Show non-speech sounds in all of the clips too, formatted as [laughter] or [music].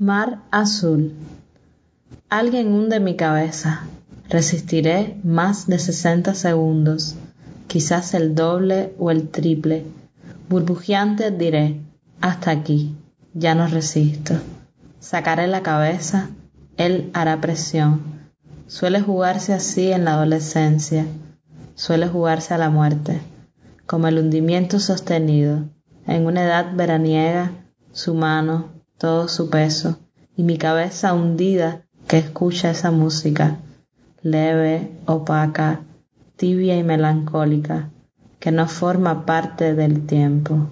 Mar azul. Alguien hunde mi cabeza. Resistiré más de sesenta segundos, quizás el doble o el triple. Burbujeante diré, hasta aquí, ya no resisto. Sacaré la cabeza, él hará presión. Suele jugarse así en la adolescencia, suele jugarse a la muerte, como el hundimiento sostenido, en una edad veraniega, su mano, todo su peso, y mi cabeza hundida que escucha esa música, leve, opaca, tibia y melancólica, que no forma parte del tiempo.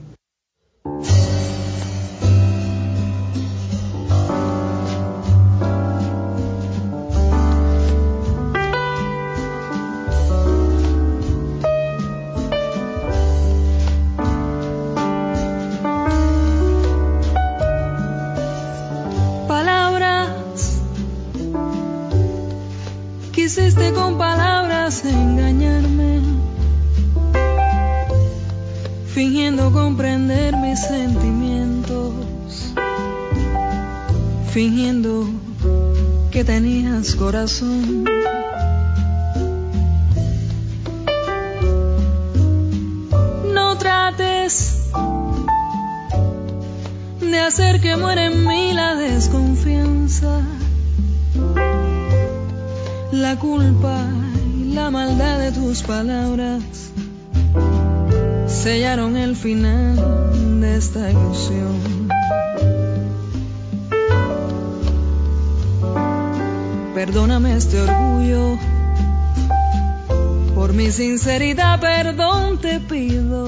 Que tenías corazón. No trates de hacer que muera en mí la desconfianza, la culpa y la maldad de tus palabras sellaron el final de esta ilusión. Perdóname este orgullo, por mi sinceridad perdón te pido.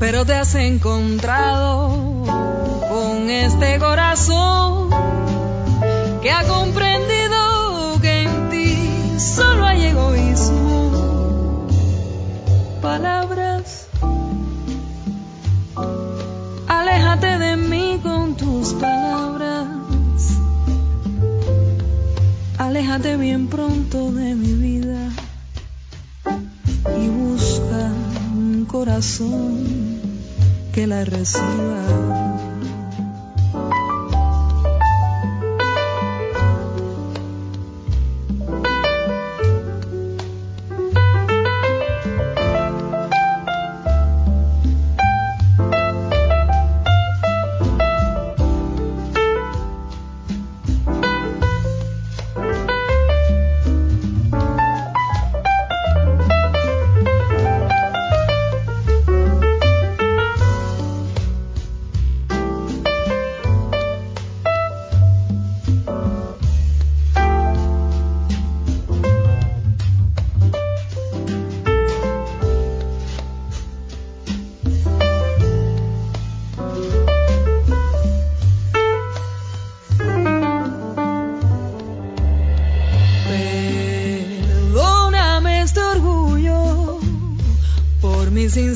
Pero te has encontrado con este corazón que ha Aléjate bien pronto de mi vida y busca un corazón que la reciba.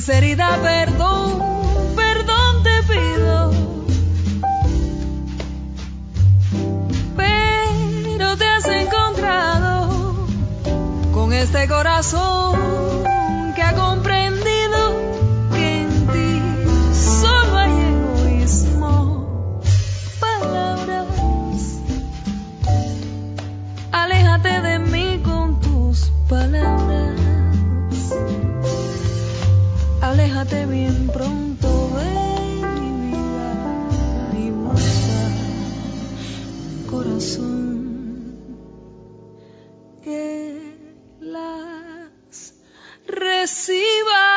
sinceridad, perdón, perdón te pido. Pero te has encontrado con este corazón que ha comprendido que en ti solo hay egoísmo. Palabras, aléjate de mí con tus palabras aléjate bien pronto, ven mi vida, mi moza, corazón, que las reciba.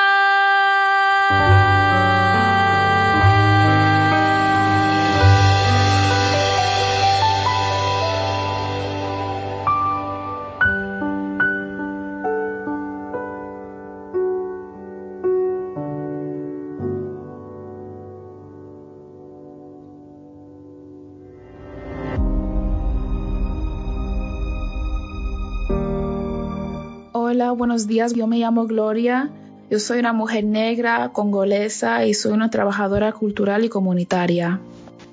Buenos días. Yo me llamo Gloria. Yo soy una mujer negra, congolesa y soy una trabajadora cultural y comunitaria.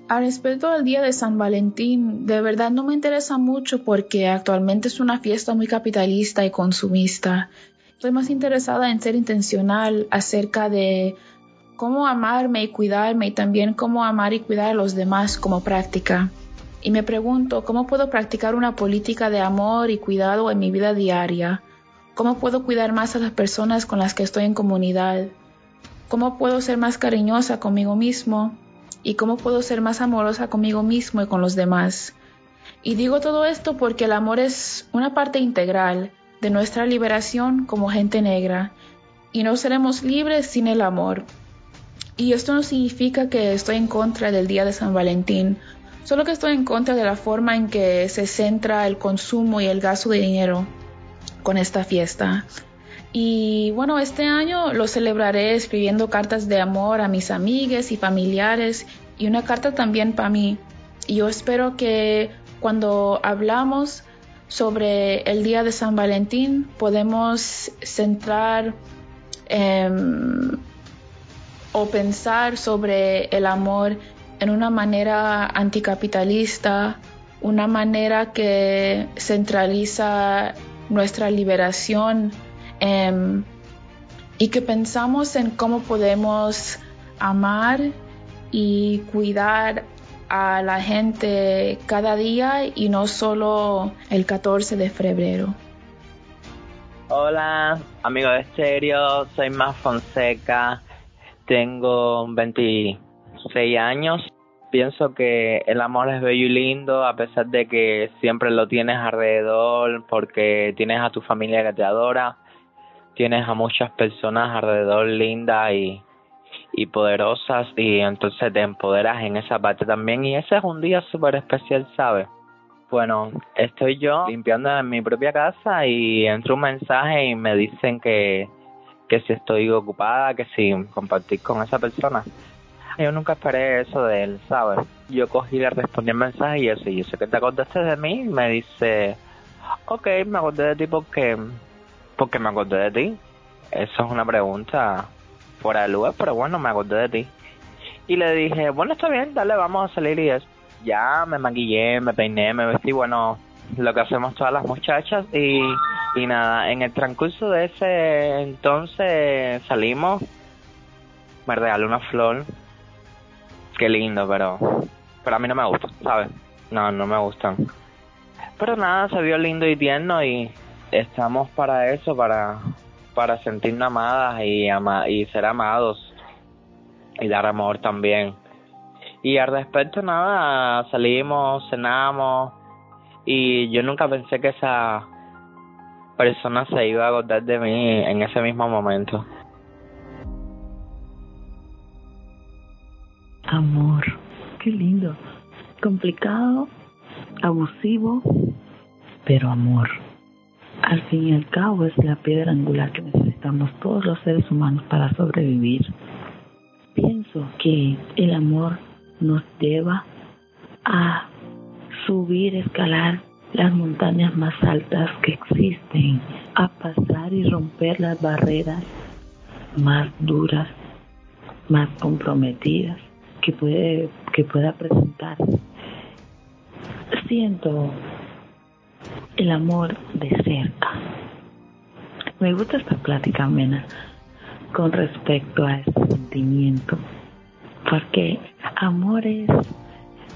Al respecto del Día de San Valentín, de verdad no me interesa mucho porque actualmente es una fiesta muy capitalista y consumista. Estoy más interesada en ser intencional acerca de cómo amarme y cuidarme y también cómo amar y cuidar a los demás como práctica. Y me pregunto, ¿cómo puedo practicar una política de amor y cuidado en mi vida diaria? ¿Cómo puedo cuidar más a las personas con las que estoy en comunidad? ¿Cómo puedo ser más cariñosa conmigo mismo? ¿Y cómo puedo ser más amorosa conmigo mismo y con los demás? Y digo todo esto porque el amor es una parte integral de nuestra liberación como gente negra y no seremos libres sin el amor. Y esto no significa que estoy en contra del Día de San Valentín, solo que estoy en contra de la forma en que se centra el consumo y el gasto de dinero con esta fiesta. Y bueno, este año lo celebraré escribiendo cartas de amor a mis amigas y familiares y una carta también para mí. Y yo espero que cuando hablamos sobre el día de San Valentín podemos centrar em, o pensar sobre el amor en una manera anticapitalista, una manera que centraliza nuestra liberación em, y que pensamos en cómo podemos amar y cuidar a la gente cada día y no solo el 14 de febrero. Hola, amigo de Estéreo, soy Más Fonseca, tengo 26 años. Pienso que el amor es bello y lindo a pesar de que siempre lo tienes alrededor porque tienes a tu familia que te adora, tienes a muchas personas alrededor lindas y y poderosas y entonces te empoderas en esa parte también y ese es un día súper especial, ¿sabes? Bueno, estoy yo limpiando en mi propia casa y entro un mensaje y me dicen que, que si estoy ocupada, que si compartir con esa persona. Yo nunca esperé eso de él, ¿sabes? Yo cogí y le respondí el mensaje y eso, y yo sé que te acordaste de mí, me dice, ok, me acordé de ti porque, porque me acordé de ti. Eso es una pregunta fuera de lugar, pero bueno, me acordé de ti. Y le dije, bueno, está bien, dale, vamos a salir y eso. Ya me maquillé, me peiné, me vestí, bueno, lo que hacemos todas las muchachas y, y nada, en el transcurso de ese entonces salimos, me regaló una flor, qué lindo, pero, pero a mí no me gusta, ¿sabes? No, no me gustan. Pero nada, se vio lindo y tierno y estamos para eso, para para sentirnos amadas y, ama y ser amados y dar amor también. Y al respecto, nada, salimos, cenamos y yo nunca pensé que esa persona se iba a acordar de mí en ese mismo momento. Amor, qué lindo. Complicado, abusivo, pero amor al fin y al cabo es la piedra angular que necesitamos todos los seres humanos para sobrevivir. Pienso que el amor nos lleva a subir, escalar las montañas más altas que existen, a pasar y romper las barreras más duras, más comprometidas que puede que pueda presentar. Siento el amor de cerca. Me gusta esta plática amena con respecto a este sentimiento, porque amor es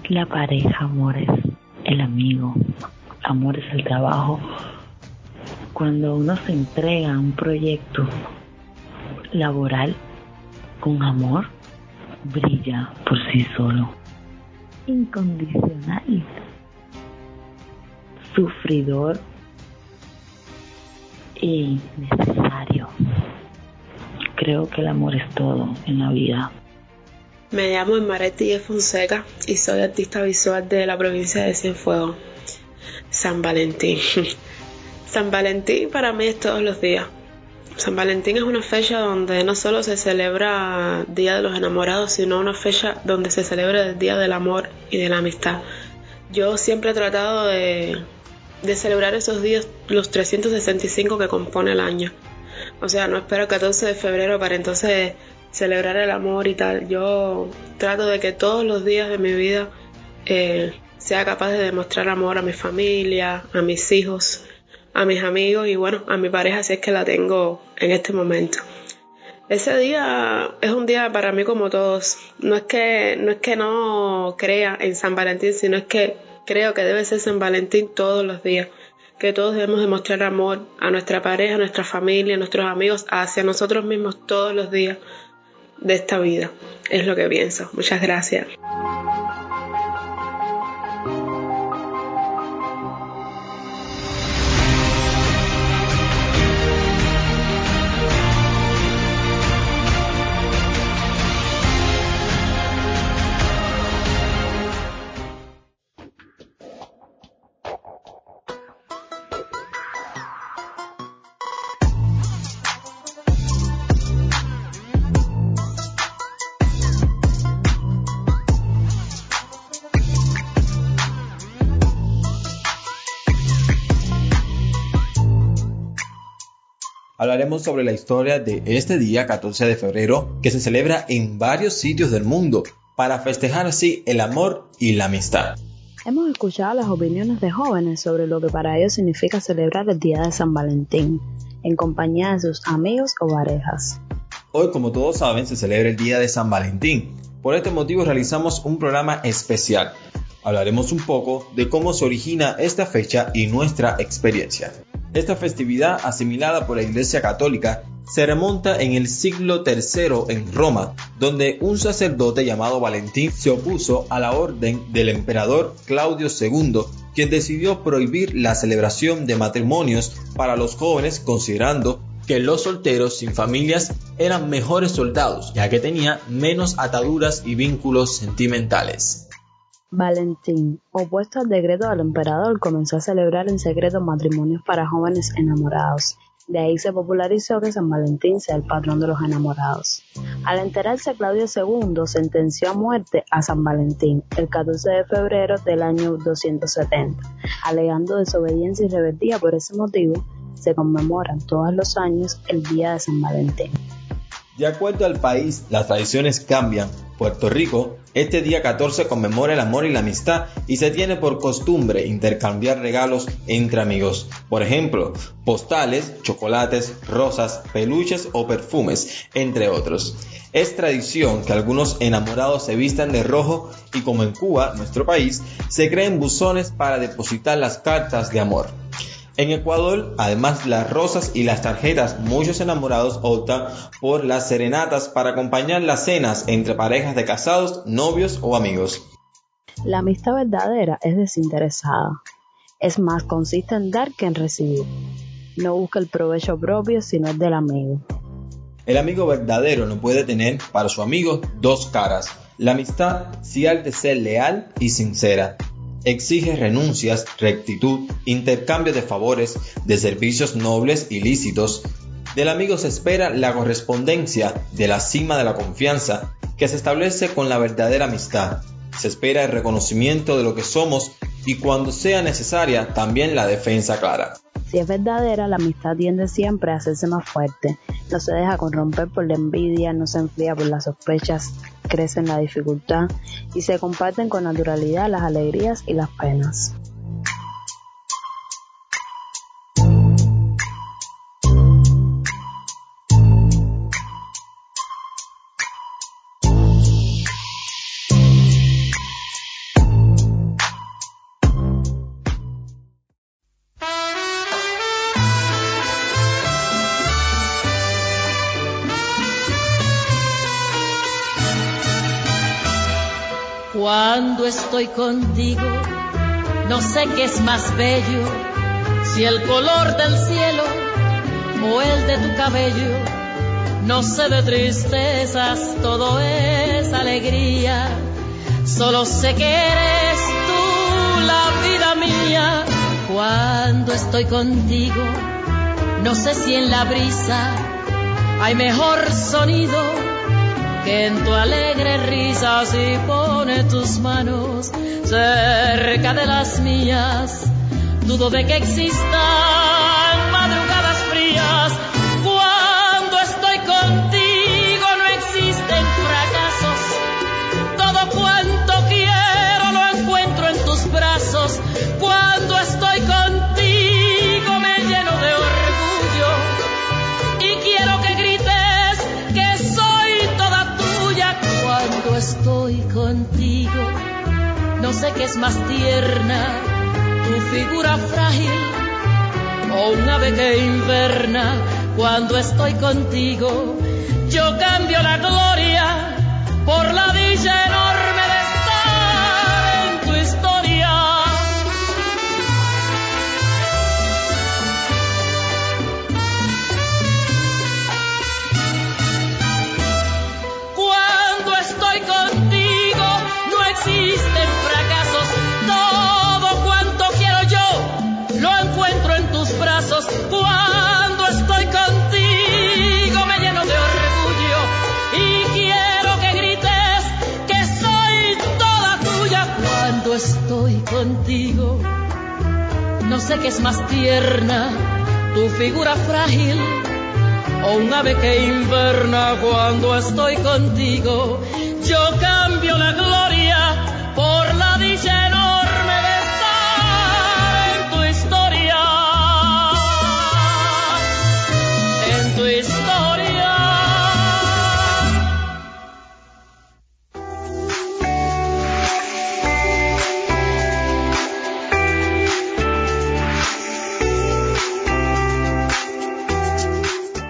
la pareja, amor es el amigo, amor es el trabajo. Cuando uno se entrega a un proyecto laboral con amor, brilla por sí solo, incondicional sufridor y necesario. Creo que el amor es todo en la vida. Me llamo Maretti Fonseca y soy artista visual de la provincia de Cienfuegos, San Valentín. [laughs] San Valentín para mí es todos los días. San Valentín es una fecha donde no solo se celebra Día de los Enamorados, sino una fecha donde se celebra el Día del Amor y de la Amistad. Yo siempre he tratado de celebrar esos días los 365 que compone el año. O sea, no espero el 14 de febrero para entonces celebrar el amor y tal. Yo trato de que todos los días de mi vida eh, sea capaz de demostrar amor a mi familia, a mis hijos, a mis amigos y bueno, a mi pareja si es que la tengo en este momento. Ese día es un día para mí como todos. No es que no es que no crea en San Valentín, sino es que creo que debe ser San Valentín todos los días. Que todos debemos demostrar amor a nuestra pareja, a nuestra familia, a nuestros amigos, hacia nosotros mismos todos los días de esta vida. Es lo que pienso. Muchas gracias. Hablaremos sobre la historia de este día 14 de febrero que se celebra en varios sitios del mundo para festejar así el amor y la amistad. Hemos escuchado las opiniones de jóvenes sobre lo que para ellos significa celebrar el Día de San Valentín, en compañía de sus amigos o parejas. Hoy, como todos saben, se celebra el Día de San Valentín. Por este motivo realizamos un programa especial. Hablaremos un poco de cómo se origina esta fecha y nuestra experiencia. Esta festividad, asimilada por la Iglesia Católica, se remonta en el siglo III en Roma, donde un sacerdote llamado Valentín se opuso a la orden del emperador Claudio II, quien decidió prohibir la celebración de matrimonios para los jóvenes considerando que los solteros sin familias eran mejores soldados, ya que tenía menos ataduras y vínculos sentimentales. Valentín, opuesto al decreto del emperador, comenzó a celebrar en secreto matrimonios para jóvenes enamorados. De ahí se popularizó que San Valentín sea el patrón de los enamorados. Al enterarse, Claudio II sentenció a muerte a San Valentín el 14 de febrero del año 270. Alegando desobediencia y rebeldía por ese motivo, se conmemoran todos los años el Día de San Valentín. De acuerdo al país, las tradiciones cambian. Puerto Rico, este día 14 conmemora el amor y la amistad y se tiene por costumbre intercambiar regalos entre amigos. Por ejemplo, postales, chocolates, rosas, peluches o perfumes, entre otros. Es tradición que algunos enamorados se vistan de rojo y como en Cuba, nuestro país, se creen buzones para depositar las cartas de amor. En Ecuador, además de las rosas y las tarjetas, muchos enamorados optan por las serenatas para acompañar las cenas entre parejas de casados, novios o amigos. La amistad verdadera es desinteresada. Es más, consiste en dar que en recibir. No busca el provecho propio, sino el del amigo. El amigo verdadero no puede tener para su amigo dos caras. La amistad sí ha de ser leal y sincera, exige renuncias, rectitud, intercambio de favores, de servicios nobles y lícitos. Del amigo se espera la correspondencia de la cima de la confianza que se establece con la verdadera amistad. Se espera el reconocimiento de lo que somos y cuando sea necesaria también la defensa clara. Si es verdadera, la amistad tiende siempre a hacerse más fuerte. No se deja corromper por la envidia, no se enfría por las sospechas, crece en la dificultad y se comparten con naturalidad las alegrías y las penas. Cuando estoy contigo, no sé qué es más bello, si el color del cielo o el de tu cabello. No sé de tristezas, todo es alegría. Solo sé que eres tú la vida mía. Cuando estoy contigo, no sé si en la brisa hay mejor sonido que en tu alegre risa si pone tus manos cerca de las mías, dudo de que existan madrugadas frías. Sé qué es más tierna, tu figura frágil o un ave que inverna. Cuando estoy contigo, yo cambio la gloria por la dicha enorme qué es más tierna, tu figura frágil o un ave que inverna cuando estoy contigo. Yo cambio la gloria por la dicha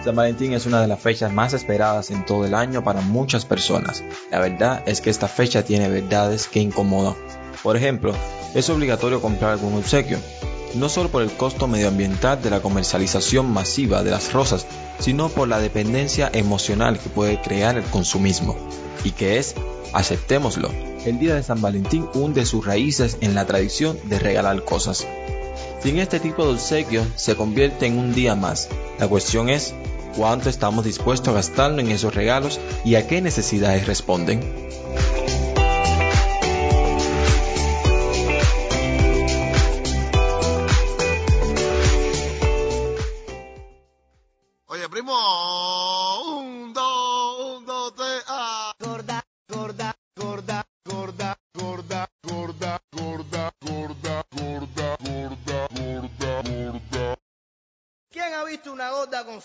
San Valentín es una de las fechas más esperadas en todo el año para muchas personas. La verdad es que esta fecha tiene verdades que incomodan. Por ejemplo, es obligatorio comprar algún obsequio, no solo por el costo medioambiental de la comercialización masiva de las rosas, sino por la dependencia emocional que puede crear el consumismo. Y que es, aceptémoslo, el día de San Valentín hunde sus raíces en la tradición de regalar cosas. Sin este tipo de obsequio se convierte en un día más. La cuestión es, cuánto estamos dispuestos a gastarnos en esos regalos y a qué necesidades responden. Oye, primo,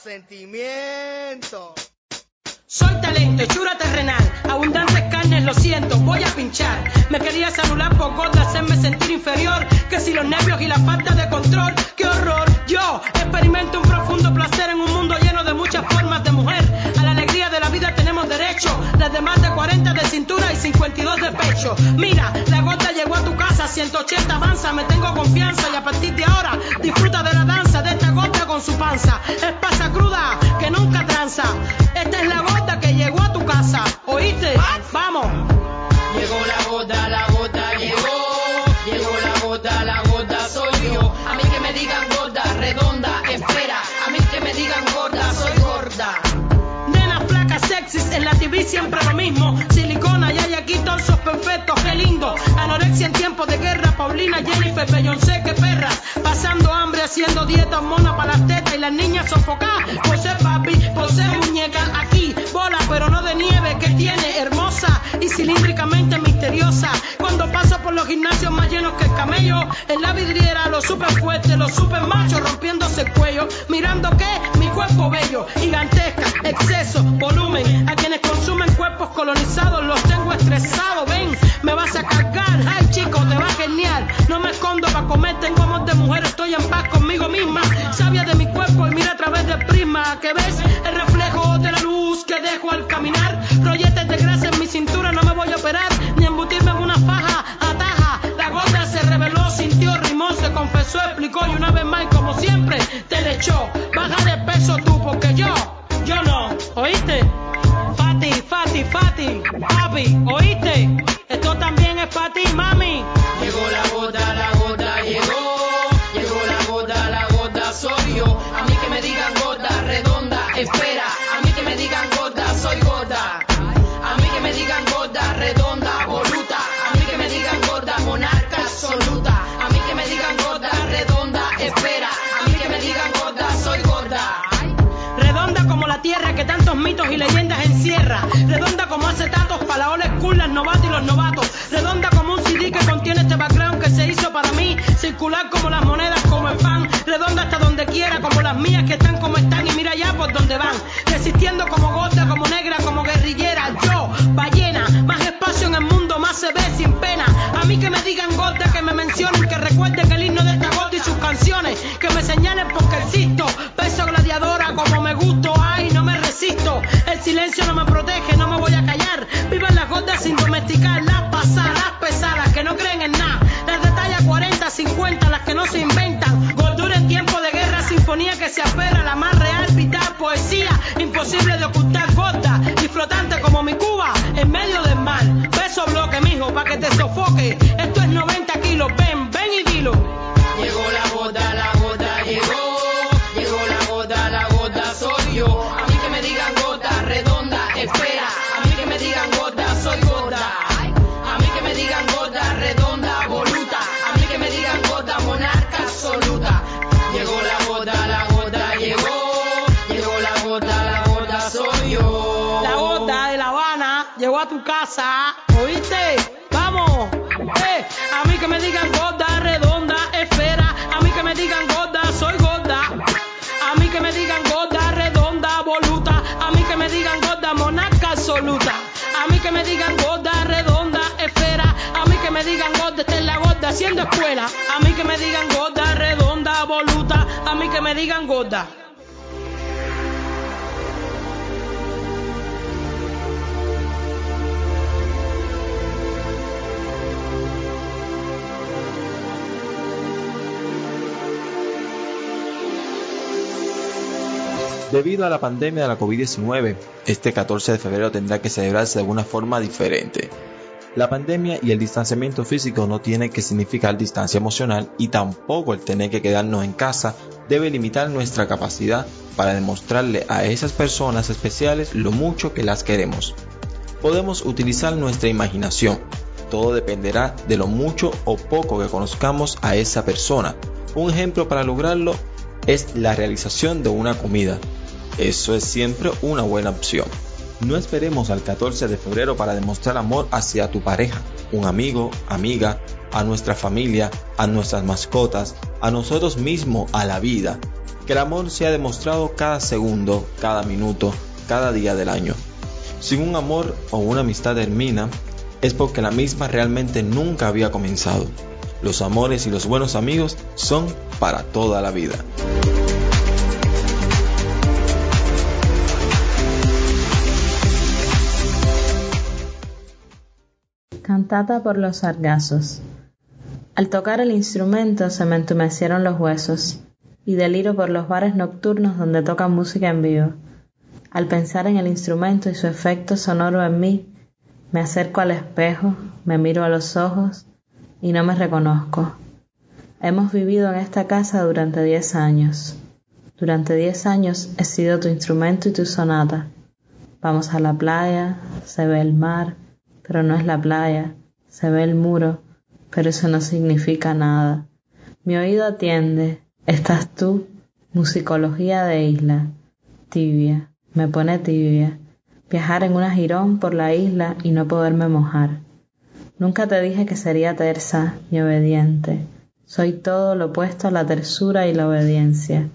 sentimientos. Soy talento, churro. En la TV siempre lo mismo. Silicona y hay aquí torsos perfectos, qué lindo. Anorexia en tiempos de guerra, Paulina, Jennifer, Beyoncé, qué perra. Pasando hambre, haciendo dieta, mona para las tetas y las niñas sofocadas. Por ser papi, por ser muñeca, aquí, bola pero no de nieve, que tiene hermosa y cilíndricamente misteriosa. Cuando paso por los gimnasios más llenos que el camello, en la vidriera los super fuertes, los super machos rompiéndose el cuello, mirando que mi cuerpo bello, gigantesca, exceso, volumen, colonizados los tengo estresados, ven, me vas a cargar, ay chico, te va a genial, no me escondo para comer, tengo y leyendas encierra. Redonda como acetatos para la old school, las novatas y los novatos. Redonda como un CD que contiene este background que se hizo para mí. Circular como las monedas, como el pan. Redonda hasta donde quiera, como las mías que están como están y mira ya por donde van. Resistiendo imposible de ocultar, ¿oíste? Vamos, eh, a mí que me digan gorda, redonda, esfera, a mí que me digan gorda, soy gorda, a mí que me digan gorda, redonda, voluta, a mí que me digan gorda, monarca absoluta, a mí que me digan gorda, redonda, esfera, a mí que me digan gorda, esta es la gorda haciendo escuela, a mí que me digan gorda, redonda, voluta, a mí que me digan gorda. Debido a la pandemia de la COVID-19, este 14 de febrero tendrá que celebrarse de una forma diferente. La pandemia y el distanciamiento físico no tiene que significar distancia emocional y tampoco el tener que quedarnos en casa debe limitar nuestra capacidad para demostrarle a esas personas especiales lo mucho que las queremos. Podemos utilizar nuestra imaginación, todo dependerá de lo mucho o poco que conozcamos a esa persona. Un ejemplo para lograrlo es la realización de una comida. Eso es siempre una buena opción. No esperemos al 14 de febrero para demostrar amor hacia tu pareja, un amigo, amiga, a nuestra familia, a nuestras mascotas, a nosotros mismos, a la vida. Que el amor sea demostrado cada segundo, cada minuto, cada día del año. Si un amor o una amistad termina, es porque la misma realmente nunca había comenzado. Los amores y los buenos amigos son para toda la vida. Cantata por los sargazos. Al tocar el instrumento se me entumecieron los huesos y deliro por los bares nocturnos donde tocan música en vivo. Al pensar en el instrumento y su efecto sonoro en mí, me acerco al espejo, me miro a los ojos y no me reconozco. Hemos vivido en esta casa durante diez años. Durante diez años he sido tu instrumento y tu sonata. Vamos a la playa, se ve el mar, pero no es la playa, se ve el muro, pero eso no significa nada. Mi oído atiende, estás tú, musicología de isla, tibia, me pone tibia, viajar en una jirón por la isla y no poderme mojar. Nunca te dije que sería tersa y obediente. Soy todo lo opuesto a la tersura y la obediencia.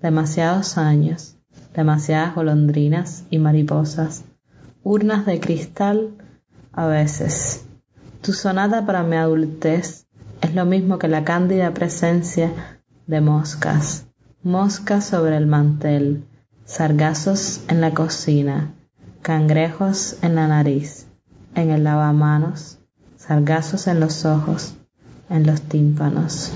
Demasiados años, demasiadas golondrinas y mariposas, urnas de cristal a veces. Tu sonata para mi adultez es lo mismo que la cándida presencia de moscas, moscas sobre el mantel, sargazos en la cocina, cangrejos en la nariz, en el lavamanos, sargazos en los ojos, en los tímpanos.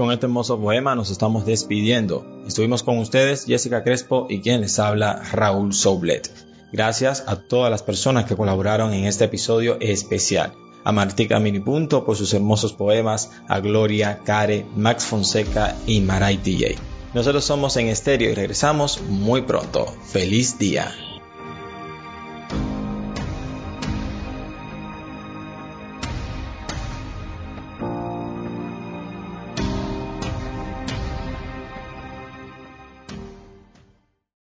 Con este hermoso poema nos estamos despidiendo. Estuvimos con ustedes Jessica Crespo y quien les habla Raúl Soublet. Gracias a todas las personas que colaboraron en este episodio especial. A Martica Minipunto por sus hermosos poemas, a Gloria, Care, Max Fonseca y Maray DJ. Nosotros somos en estéreo y regresamos muy pronto. ¡Feliz día!